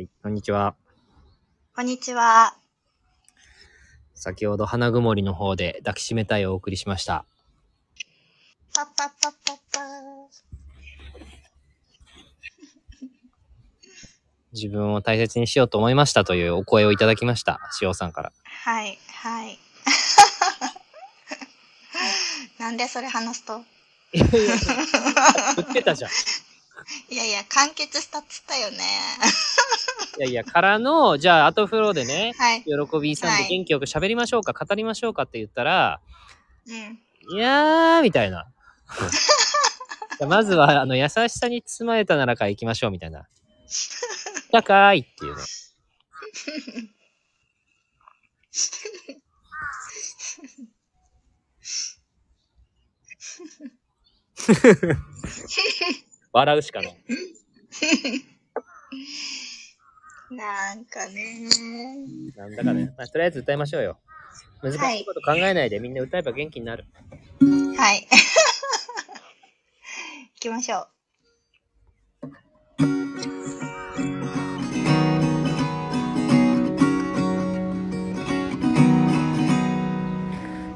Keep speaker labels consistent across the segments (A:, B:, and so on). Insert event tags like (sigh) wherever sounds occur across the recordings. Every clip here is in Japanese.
A: はい、こんにちは。
B: こんにちは。
A: 先ほど花曇りの方で抱きしめたいをお送りしました。
B: パッパッパッパッパー。
A: 自分を大切にしようと思いましたというお声をいただきました。しおさんから。
B: はい、はい。(laughs) なんでそれ話すと？
A: 言ってたじゃん。(laughs)
B: いやいや、完結したっつったよね。
A: いやいや、からの、じゃあ、後風呂でね、
B: はい。
A: 喜びさんと元気よく喋りましょうか、語りましょうかって言ったら、
B: うん。
A: いやー、みたいな。(laughs) まずは、あの、優しさに包まれたならから行きましょう、みたいな。だかーいっていうね。(laughs) 笑うしかない。
B: なんかね。
A: なんだかね。まあ、とりあえず歌いましょうよ。難しいこと考えないで、みんな歌えば元気になる。
B: はい。(laughs) 行きましょう。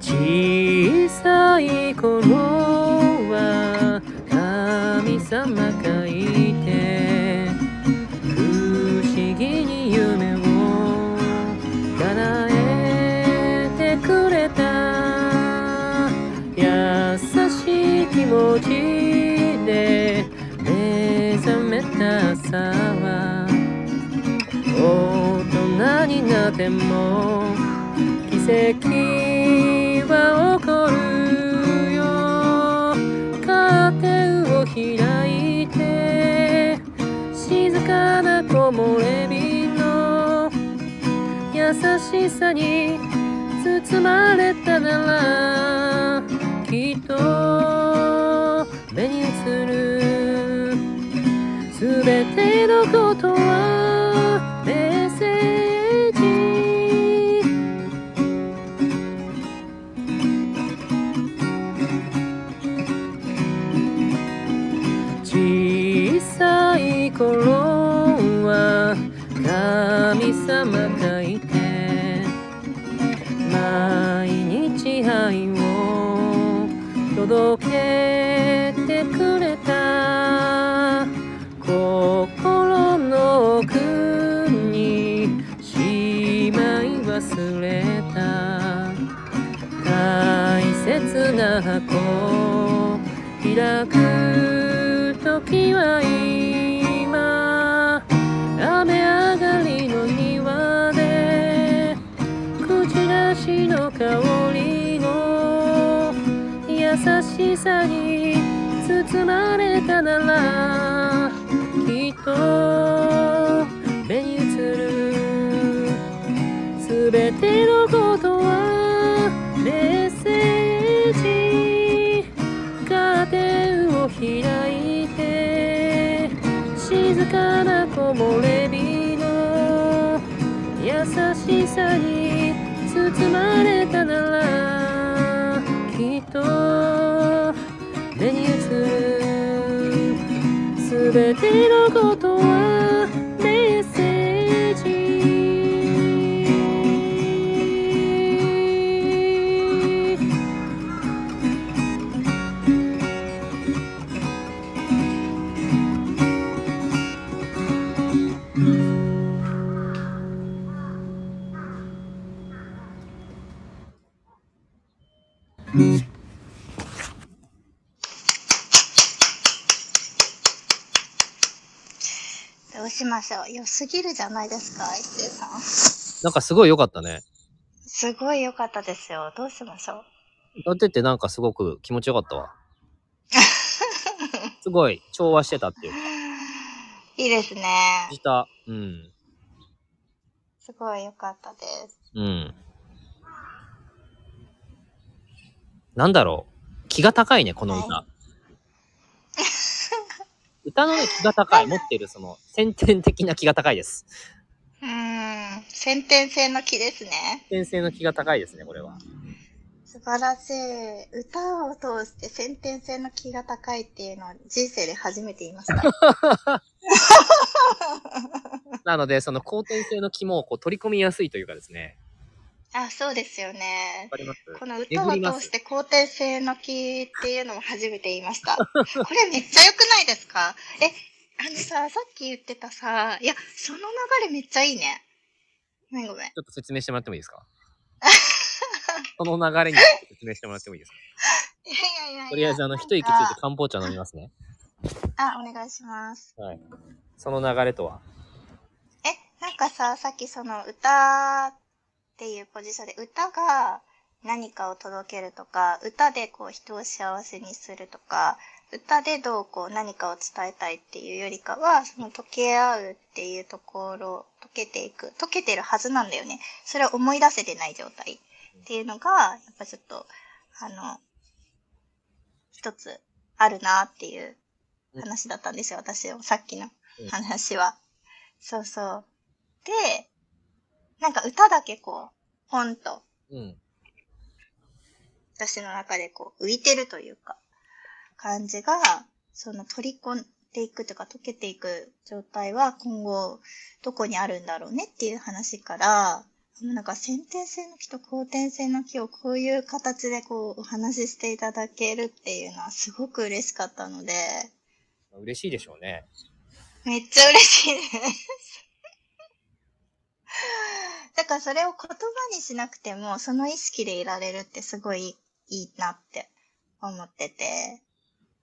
A: 小さい頃は神様ても奇跡は起こるよ。カーテンを開いて静かな木漏れ日の優しさに包まれたなられた大切な箱開く時は今雨上がりの庭で口出しの香りの優しさに包まれたならきっとすべてのことはメッセージカーテンを開いて静かな木漏れ日の優しさに包まれたならきっと目に映るすべてのことは
B: どうしましょう。良すぎるじゃないですか、一星さん。
A: なんかすごい良かったね。
B: すごい良かったですよ。どうしましょう。
A: 歌っててなんかすごく気持ちよかったわ。(laughs) すごい調和してたっていうか、
B: いいですね。
A: した。うん。
B: すごい良かったです。
A: うん。なんだろう。気が高いね、この歌。
B: は
A: 歌のね、気が高い。持ってるその、先天的な気が高いです。
B: うーん。先天性の木ですね。
A: 先天性の気が高いですね、これは。
B: 素晴らしい。歌を通して先天性の気が高いっていうのを人生で初めて言いました。(laughs)
C: なので、その後天性の気もこう取り込みやすいというかですね。
B: あ、そうですよね
C: わ。かります
B: この歌を通して肯定性の木っていうのも初めて言いました。(laughs) これめっちゃ良くないですか？え、あのさ、さっき言ってたさ、いや、その流れめっちゃいいね。ごめんごめん。
C: ちょっと説明してもらってもいいですか？(laughs) その流れに説明してもらってもいいですか？
B: いやいやいやいや
C: とりあえずあの、一息ついて漢方茶飲みますね。
B: あ、お願いします。
C: はい。その流れとは？
B: え、なんかさ、さっきその歌っていうポジションで、歌が何かを届けるとか、歌でこう人を幸せにするとか、歌でどうこう何かを伝えたいっていうよりかは、その溶け合うっていうところ、溶けていく、溶けてるはずなんだよね。それを思い出せてない状態っていうのが、やっぱちょっと、あの、一つあるなっていう話だったんですよ、私のさっきの話は。そうそう。で、なんか歌だけこう、ポンと、
C: うん。
B: 私の中でこう、浮いてるというか、感じが、その取り込んでいくというか、溶けていく状態は今後、どこにあるんだろうねっていう話から、なんか先天性の木と後天性の木をこういう形でこうお話ししていただけるっていうのはすごく嬉しかったので、
C: 嬉しいでしょうね。
B: めっちゃ嬉しいです。(laughs) だからそれを言葉にしなくても、その意識でいられるってすごいいいなって思ってて。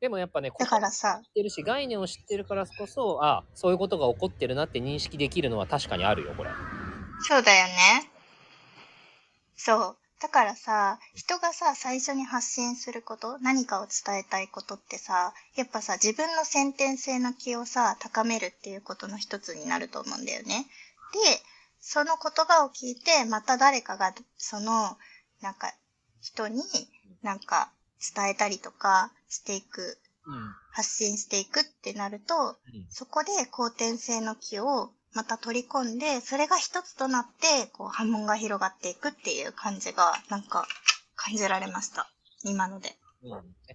C: でもやっぱね、
B: だからさ
C: 知、ってるし、概念を知ってるからこそ、あそういうことが起こってるなって認識できるのは確かにあるよ、これ。
B: そうだよね。そう。だからさ、人がさ、最初に発信すること、何かを伝えたいことってさ、やっぱさ、自分の先天性の気をさ、高めるっていうことの一つになると思うんだよね。で、その言葉を聞いて、また誰かが、その、なんか、人になんか伝えたりとかしていく、
C: うん。
B: 発信していくってなると、そこで後天性の気をまた取り込んで、それが一つとなって、こう波紋が広がっていくっていう感じが、なんか感じられました。今ので。
C: うん。え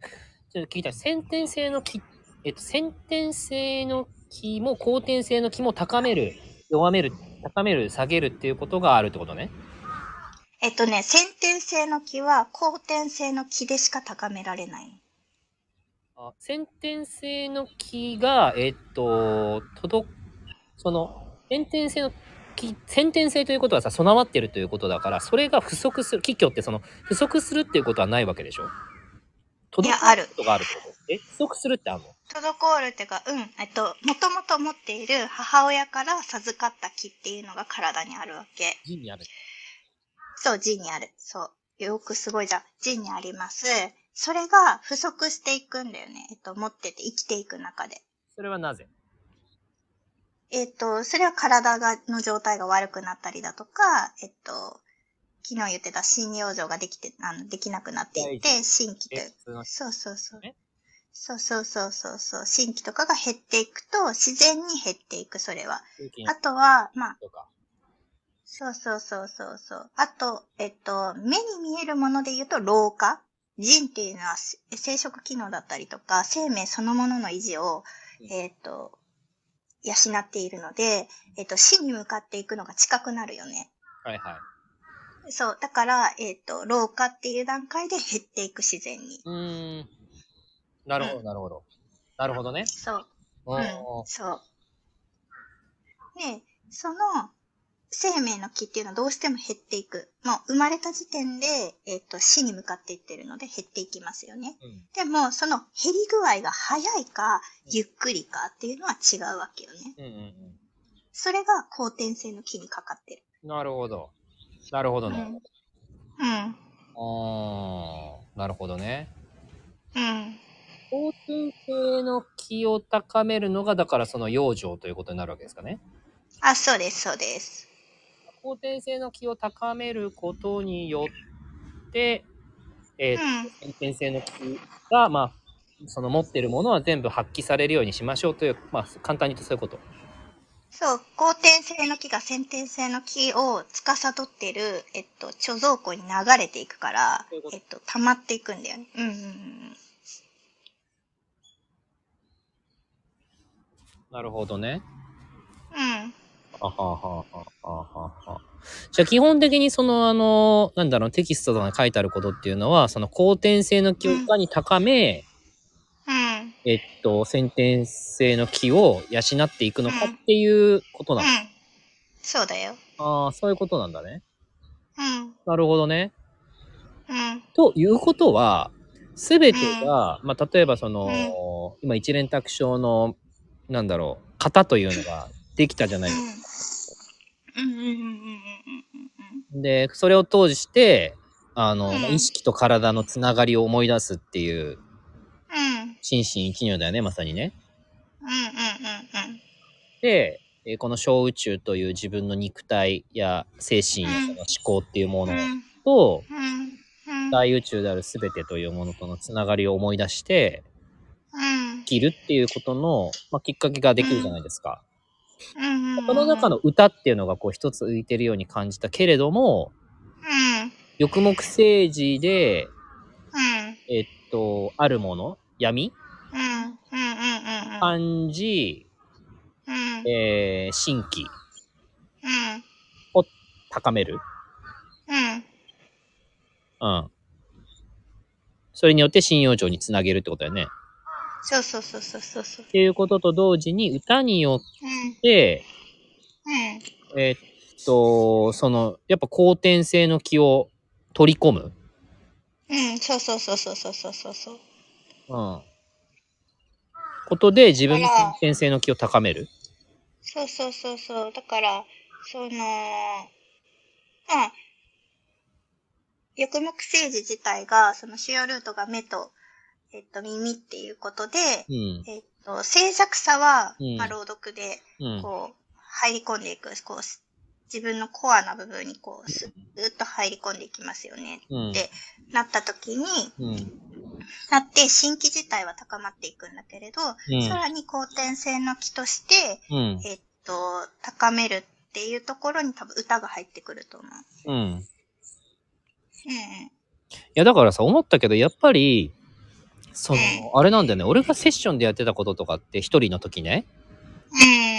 C: ちょっと聞いたい。先天性の木、えっと、先天性の木も後天性の木も高める、弱める、高める、下げるっていうことがあるってことね。
B: えっとね、先天性の気は後天性の気でしか高められないの。
C: あ先天性の木が、えっと、届、その、先天性の木、先天性ということはさ、備わってるということだから、それが不足する、気虚ってその、不足するっていうことはないわけでしょ
B: いやある
C: 滞ことがあるってことえ不足するってあるの？
B: 滞るっていうか、うん、えっと、もともと持っている母親から授かった気っていうのが体にあるわけ。
C: 人にある。
B: そう、腎にある。そう。よくすごいじゃん。腎にあります。それが不足していくんだよね。えっと、持ってて生きていく中で。
C: それはなぜ？
B: えっと、それは体が、の状態が悪くなったりだとか、えっと、昨日言ってた針養生ができて、あの、できなくなっていって、新規と
C: え、普通の
B: そうそうそう
C: ね。
B: そうそうそうそうそう。新規とかが減っていくと、自然に減っていく、それは。あとは、まあ。そうそうそうそうそう。あと、えっと、目に見えるもので言うと老化。腎っていうのはせ生殖機能だったりとか、生命そのものの維持を
C: う、ん
B: えっと、養っているので、えっと、死に向かっていくのが近くなるよね。
C: はいはい。
B: そう。だから、えっと、老化っていう段階で減っていく自然に。
C: うーん。なるほど、なるほど。なるほどね。
B: そう。
C: う
B: うんん、そう。で、その生命の木っていうのはどうしても減っていく。もう生まれた時点で、えっ、と、死に向かっていってるので減っていきますよね。
C: うん。
B: でも、その減り具合が早いか、ゆっくりかっていうのは違うわけよね。
C: うんうん
B: それが後天性の木にかかってる。
C: うん。なるほど。なるほどね。
B: うん。うん。
C: あー、なるほどね。
B: うん。
C: 後天性の気を高めるのが、だからその養生ということになるわけですかね。
B: あ、そうです、そうです。
C: 後天性の気を高めることによって、えー
B: うん。
C: 先天性の気が、まあ、その持ってるものは全部発揮されるようにしましょうという、まあ、簡単に言うとそういうこと。
B: そう、後天性の木が先天性の木を司ってる、えっと、貯蔵庫に流れていくからえっと、溜まっていくんだよね。うんうんうん。
C: なるほどね。
B: うん。
C: あはははははは。じゃあ基本的にそのあの、なんだろう、テキストとかに書いてあることっていうのは、その後天性の気をいかに高め、
B: うん。
C: えっと、先天性の気を養っていくのかっていうこと
B: う。
C: なんの。
B: そうだよ。
C: ああ、そういうことなんだね。
B: うん。
C: なるほどね。
B: うん。
C: ということは、すべてが、まあ、例えばその、
B: うん
C: 今一連卓章の、なんだろう、型というのができたじゃないですか。
B: うん。うん。うん。うん。うん。うん。
C: で、それを通して、あの、意識と体のつながりを思い出すっていう、
B: うん。
C: 心身一如だよね、まさにね。
B: うん。うん。うん。
C: で、えーこの小宇宙という自分の肉体や精神やその思考っていうもの
B: うん。
C: と、
B: うん。
C: 大宇宙である全てというものとのつながりを思い出して、
B: うん。
C: 生きるっていうことの、まあ、きっかけができるじゃないですか。
B: うん。
C: その中の歌っていうのがこう一つ浮いてるように感じたけれども、
B: うん。
C: 欲目政治で、
B: うん。
C: えっと、あるもの、闇？
B: うん。うん。うん。うん。
C: 感じ、
B: うん。
C: えー、新規
B: うん。
C: 高める？
B: うん。
C: うん。それによって信用情につなげるってことだよね。
B: そうそうそうそうそうそう
C: っ。ていうことと同時に歌によ
B: うん。
C: って、
B: うん。
C: えっと、その、やっぱ後天性の気を取り込む？
B: うん。そうそうそうそうそうそうそうそう。
C: うん。ことで自分の先天性の気を高める？
B: そうそうそうそう。だから、その、まあ、欲目政治自体が、その主要ルートが目と、えっと、耳っていうことで、
C: うん。
B: えっと、静寂さは、
C: うん
B: まあ、朗読で、
C: うん。
B: こう、入り込んでいく、こう、す自分のコアな部分に、こう、スーッと入り込んでいきますよね。
C: うん。
B: でなった時に、
C: うん。
B: なって、新規自体は高まっていくんだけれど、
C: うん
B: さらに後天性の気として、
C: うん。
B: えっと、高めるっていうところに多分歌が入ってくると思う。
C: うん。
B: うん
C: いや、だからさ、思ったけど、やっぱり、その、あれなんだよね。俺がセッションでやってたこととかって、一人の時ね。
B: うん。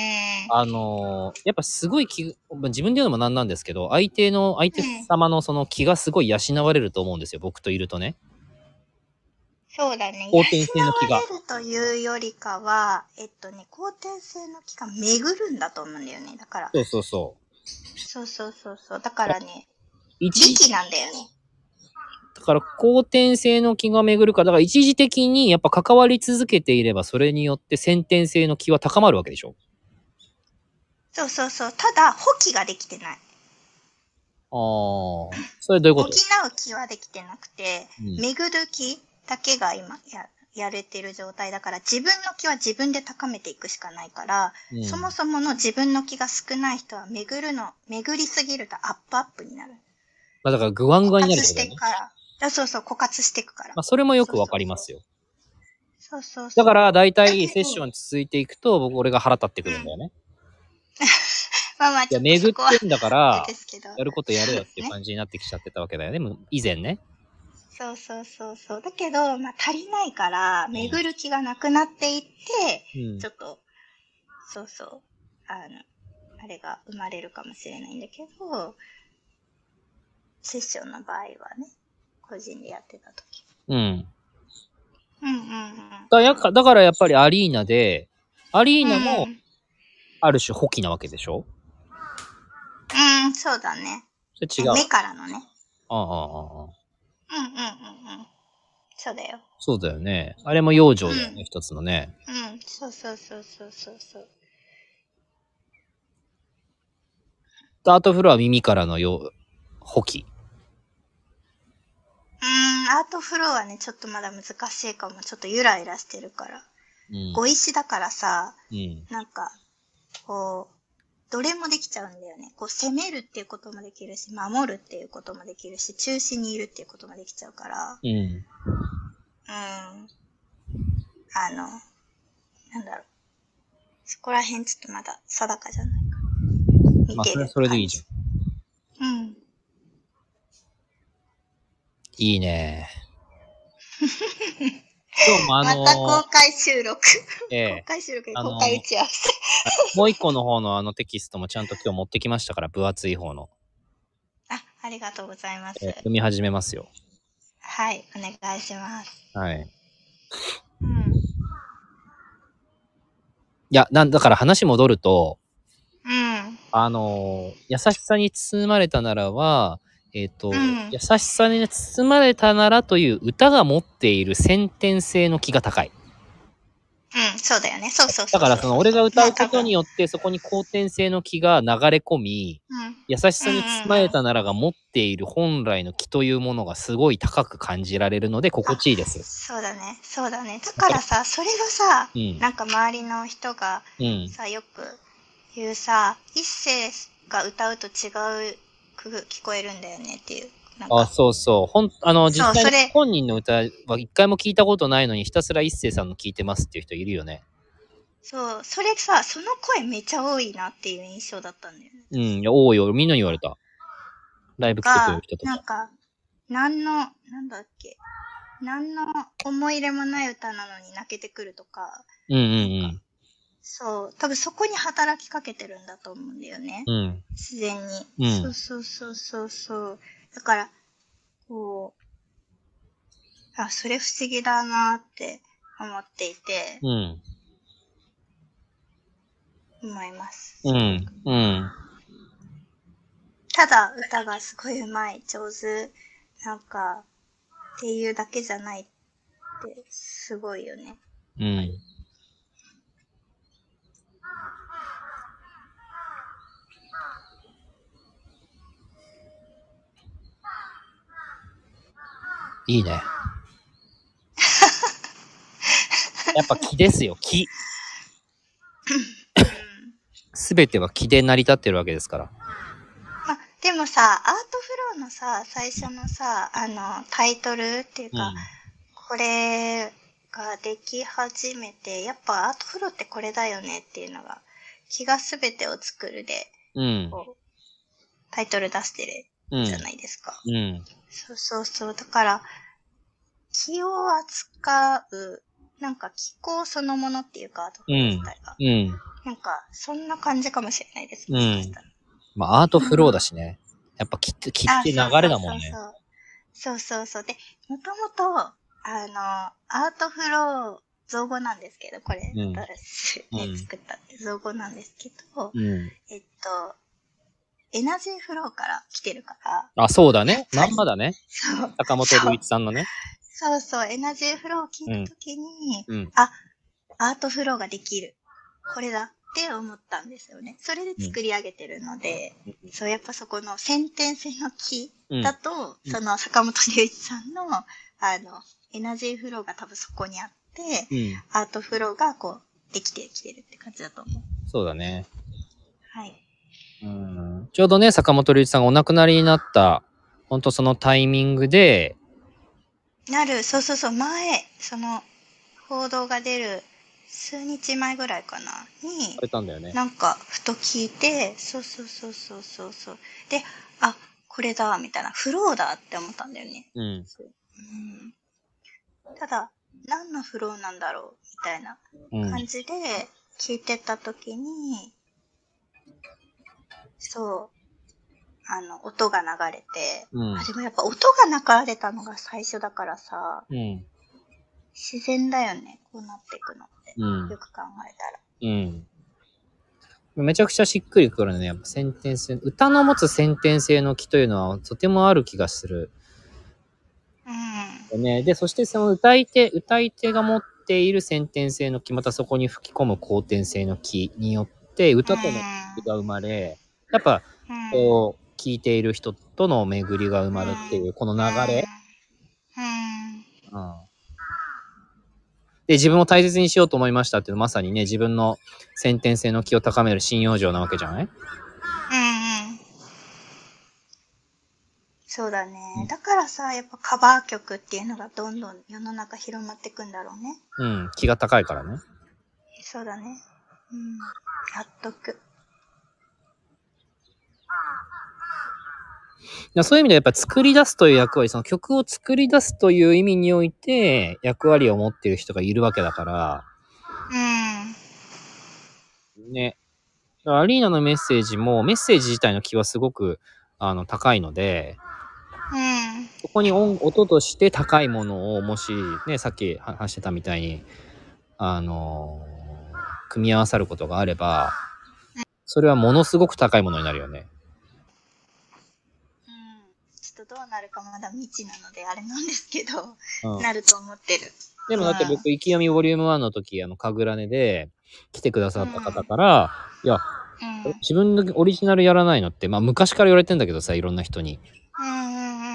C: あのーやっぱすごい気、まあ自分で言うのもなんなんですけど、相手の、相手様のその気がすごい養われると思うんですよ。僕といるとね。
B: そうだね。
C: 後天性の気が
B: 養われるというよりかは、えっとね、後天性の気が巡るんだと思うんだよね。だから、
C: そうそうそう。
B: そうそうそうそう。だからね、
C: 一
B: 時期なんだよね。
C: だから後天性の気が巡るから、だから一時的にやっぱ関わり続けていれば、それによって先天性の気は高まるわけでしょ
B: そうそうそう。ただ、補給ができてない。
C: ああ、それどういう
B: 補う
C: こと
B: 気はできてなくて、
C: うん
B: 巡る気だけが今や、やれてる状態だから、自分の気は自分で高めていくしかないから、
C: うん
B: そもそもの自分の気が少ない人は巡るの、巡りすぎるとアップアップになる。
C: まあだからグワングワンになる
B: 枯渇して
C: ってことだね。
B: いくから。あそうそう、枯渇していくから。
C: まあそれもよくわかりますよ。
B: そうそう。
C: だから大体セッション続いていくと、僕、俺が腹立ってくるんだよね。(laughs)
B: まあまあ、
C: いや、
B: ちょっと
C: 巡
B: そこは
C: ってんだから。やることやれよっていう感じになってきちゃってたわけだよね。以前ね。
B: そうそうそうそう。だけど、まあ足りないから、巡る気がなくなっていって、
C: うん
B: ちょ。っと、そうそう、あの、あれが生まれるかもしれないんだけど、セッションの場合はね、個人でやってた時。
C: うん。
B: うんうんうん。
C: だやかだからやっぱりアリーナで、アリーナ
B: う
C: も
B: ん、
C: ある種補給なわけでしょ？
B: うん、そうだね。
C: それ違う。
B: 目からのね。
C: ああ、ああ、ああ。
B: うんうんうんうん。そうだよ。
C: そうだよね。あれも養生だよね、
B: うん
C: 一つのね。
B: うん、そうそうそうそうそうそう。
C: アートフロアは耳からのよ補給。
B: うーん、アートフロアはね、ちょっとまだ難しいかも。ちょっとゆらゆらしてるから。
C: うん。
B: 碁石だからさ、
C: うん。
B: なんか、こう、どれもできちゃうんだよね。こう、攻めるっていうこともできるし、守るっていうこともできるし、中心にいるっていうこともできちゃうから、
C: うん。
B: うん。あの、なんだろう。そこら辺ちょっとまだ定かじゃないか。
C: まあ、それ、それでいいじ。ゃん。
B: うん。
C: いいね。(laughs) 今日もあの
B: また公開収録。
C: え
B: 公開収録公開打ち合わせ。
C: え (laughs) もう一個の方のあのテキストもちゃんと今日持ってきましたから、分厚い方の。
B: あ、ありがとうございます。
C: えー読み始めますよ。
B: はい、お願いします。
C: はい。
B: うん。
C: いや、なんだから話戻ると、
B: うん。
C: あのー優しさに包まれたならは、えっ、と、
B: うん
C: 優しさに包まれたならという歌が持っている先天性の気が高い。
B: うん、そうだよね。そうそうそう
C: だからその俺が歌うことに
B: よ
C: よってそこに後天性の気が流れ込み、
B: うん。
C: 優しさに包まれたならが持っている本来の気というものがすごい高く感じられるので心地いいです。
B: そうだね。そうだね。だからさ、それがさ、
C: うん。
B: なんか周りの人が
C: うん。
B: さ、よく言うさ、一世が歌うと違うく聞こえるんだよねっていう。
C: あ、
B: か
C: そうそう。ほん、あの、実際本人の歌は一回も聞いたことないのにひたすら一星さんの聞いてますっていう人いるよね。
B: そう、それさ、その声めっちゃ多いなっていう印象だったんだよね。
C: うん。多いよ。みんなに言われた。ライブ来てくれ
B: が
C: る人とか。
B: なんか、なんの、なんだっけ、なんの思い入れもない歌なのに泣けてくるとか、
C: うんうん
B: そう、多分そこに働きかけてるんだと思うんだよね。
C: うん。うん。
B: 自然に。
C: うん
B: そうそうそうそうそう。だから、こう、あ、それ不思議だなって思っていて、
C: うん。
B: 思います。
C: うん。うん。
B: ただ歌がすごい上手い、上手、なんか、っていうだけじゃないって、すごいよね。
C: うん。いいね。(laughs) やっぱ気ですよ、気。
B: うん。
C: すべては気で成り立ってるわけですから。
B: まあ、でもさ、アートフローのさ、最初のさ、あの、タイトルっていうか、これができ始めて、やっぱアートフローってこれだよねっていうのが、気がすべてを作るで、
C: うん。
B: タイトル出して
C: うん。
B: るじゃないですか。
C: うん。
B: そうそうそう。だから、気を扱う、なんか気候そのものっていうか、アートフロー自体が。
C: うん。
B: なんか、そんな感じかもしれないです。
C: うんまあ、アートフローだしね。やっぱ気って、気って流れだもんね。
B: あそうそうそう。で、もともと、あの、アートフロー、造語なんですけど、これ、
C: うん
B: 私、ね
C: うん
B: 作ったって造語なんですけど、
C: うん。
B: えっと、 energy flow から来てるから、
C: あ、そうだね。まんまだね。
B: そう、
C: 坂本龍一さんのね。
B: そうそう、 energy flow を聞いたときに、
C: うん。
B: アートフローができる。これだって思ったんですよね。それで作り上げてるので、そう、やっぱそこの先天性の木
C: うん。
B: だと、
C: うん
B: その坂本龍一さんの、あの、エナジーフローが多分そこにあって、
C: うん。
B: アートフローがこう、できてきてるって感じだと思う。
C: そうだね。
B: はい。
C: うん。ちょうどね、坂本龍一さんがお亡くなりになった、ほんとそのタイミングで、
B: なる、そうそうそう、前、その、報道が出る数日前ぐらいかな、に
C: さ、れたんだよね。
B: なんか、ふと聞いて、そうそうそうそうそうそう。で、あ、これだ、みたいな、フローだって思ったんだよね。
C: うん。
B: うん。ただ、何のフローなんだろう、みたいな
C: うん。
B: 感じで聞いてた時に、そう、あの、音が流れて、
C: うん
B: あ、。でもやっぱ音が流れたのが最初だからさ、
C: うん。
B: 自然だよね、こうなっていくのって。
C: うん
B: よ。く考えたら。
C: うん。めちゃくちゃしっくりくるね。やっぱ先天性。歌の持つ先天性の気というのはとてもある気がする。
B: うん。
C: ね。で、そしてその歌い手、歌い手が持っている先天性の気、またそこに吹き込む後天性の気によって、歌との気が生まれ、やっぱ、
B: うん、
C: こう、聴いている人との巡りが生まれるっていう、この流れ。
B: うん。
C: で、自分を大切にしようと思いましたっていうのはまさにね、自分の先天性の気を高める信用状なわけじゃない？
B: うんうん。そうだね。
C: うん
B: だからさ、やっぱカバー曲っていうのがどんどん世の中広まっていくんだろうね。
C: うん。気が高いからね。
B: そうだね。うん。納得。
C: やそういう意味ではやっぱ作り出すという役割、その曲を作り出すという意味において役割を持っている人がいるわけだから、
B: うん。
C: ね。アリーナのメッセージも、メッセージ自体の気はすごく、あの、高いので、
B: うん。
C: そこに音音として高いものを、もし、ね、さっき話してたみたいに、あのー組み合わさることがあれば、それはものすごく高いものになるよね。
B: うん。ちょっとどうなるかまだ未知なのであれなんですけど、
C: うん、
B: なると思ってる。
C: でもだって僕、意気読みボリューム1の時、あの、神楽根で来てくださった方から、いや、
B: うん。
C: 自分のオリジナルやらないのって、まあ昔から言われてんだけどさ、いろんな人に。
B: うんうんうんうんうん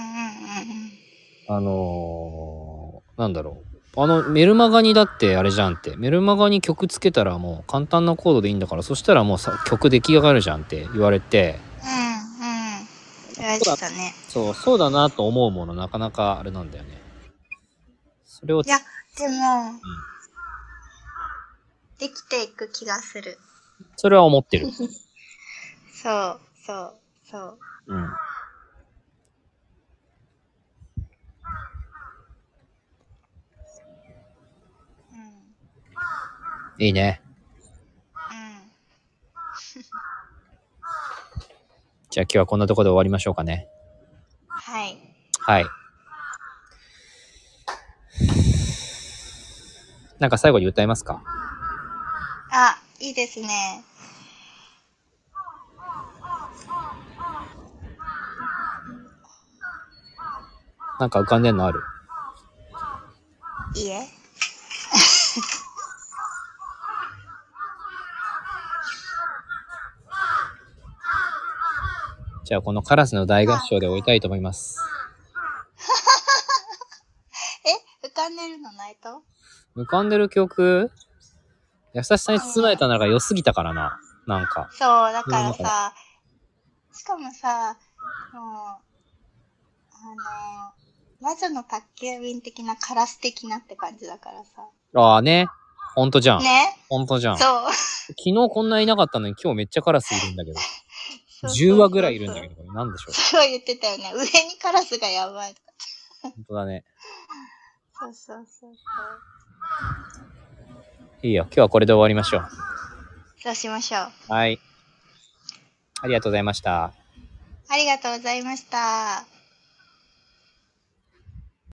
B: うん。
C: あのー、なんだろう。あの、メルマガにだってあれじゃんって。メルマガに曲つけたらもう簡単なコードでいいんだから、そしたらもうさ曲出来上がるじゃんって言われて、
B: うんうん。たね。
C: そう、そうだなと思うものなかなかあれなんだよね。それを
B: い、や、でも、できていく気がする。
C: それは思ってる。(laughs)
B: そう、そう、そう。
C: うん。
B: うん。
C: いいね。
B: うん。
C: じゃあ今日はこんなところで終わりましょうかね。
B: はい。
C: はい。なんか最後に歌いますか？
B: あ、いいですね。
C: なんか浮かんでんのある？
B: いいえ。
C: じゃあこのカラスの大合唱で終わりたいと思います。(laughs)
B: え浮かんでるのないと？
C: 浮かんでる曲？優しさに包まれたのが良すぎたからな。なんか。
B: そう、だからさ、しかもさ、もう、あの、魔女の宅急便的なカラス的なって感じだからさ。
C: ああね。ほんとじゃん。
B: ね？
C: ほんとじゃん。昨
B: そう。
C: 日こんないなかったのに今日めっちゃカラスいるんだけど。
B: そうそうそう
C: 10羽ぐらいいるんだけど、これなんでしょう。
B: そう言ってたよね。上にカラスがやばいとか。
C: ほんとだね。
B: そうそうそう
C: いいよ。今日はこれで終わりましょう。
B: そう。そうしましょう。
C: はい。ありがとうございました。
B: ありがとうございました。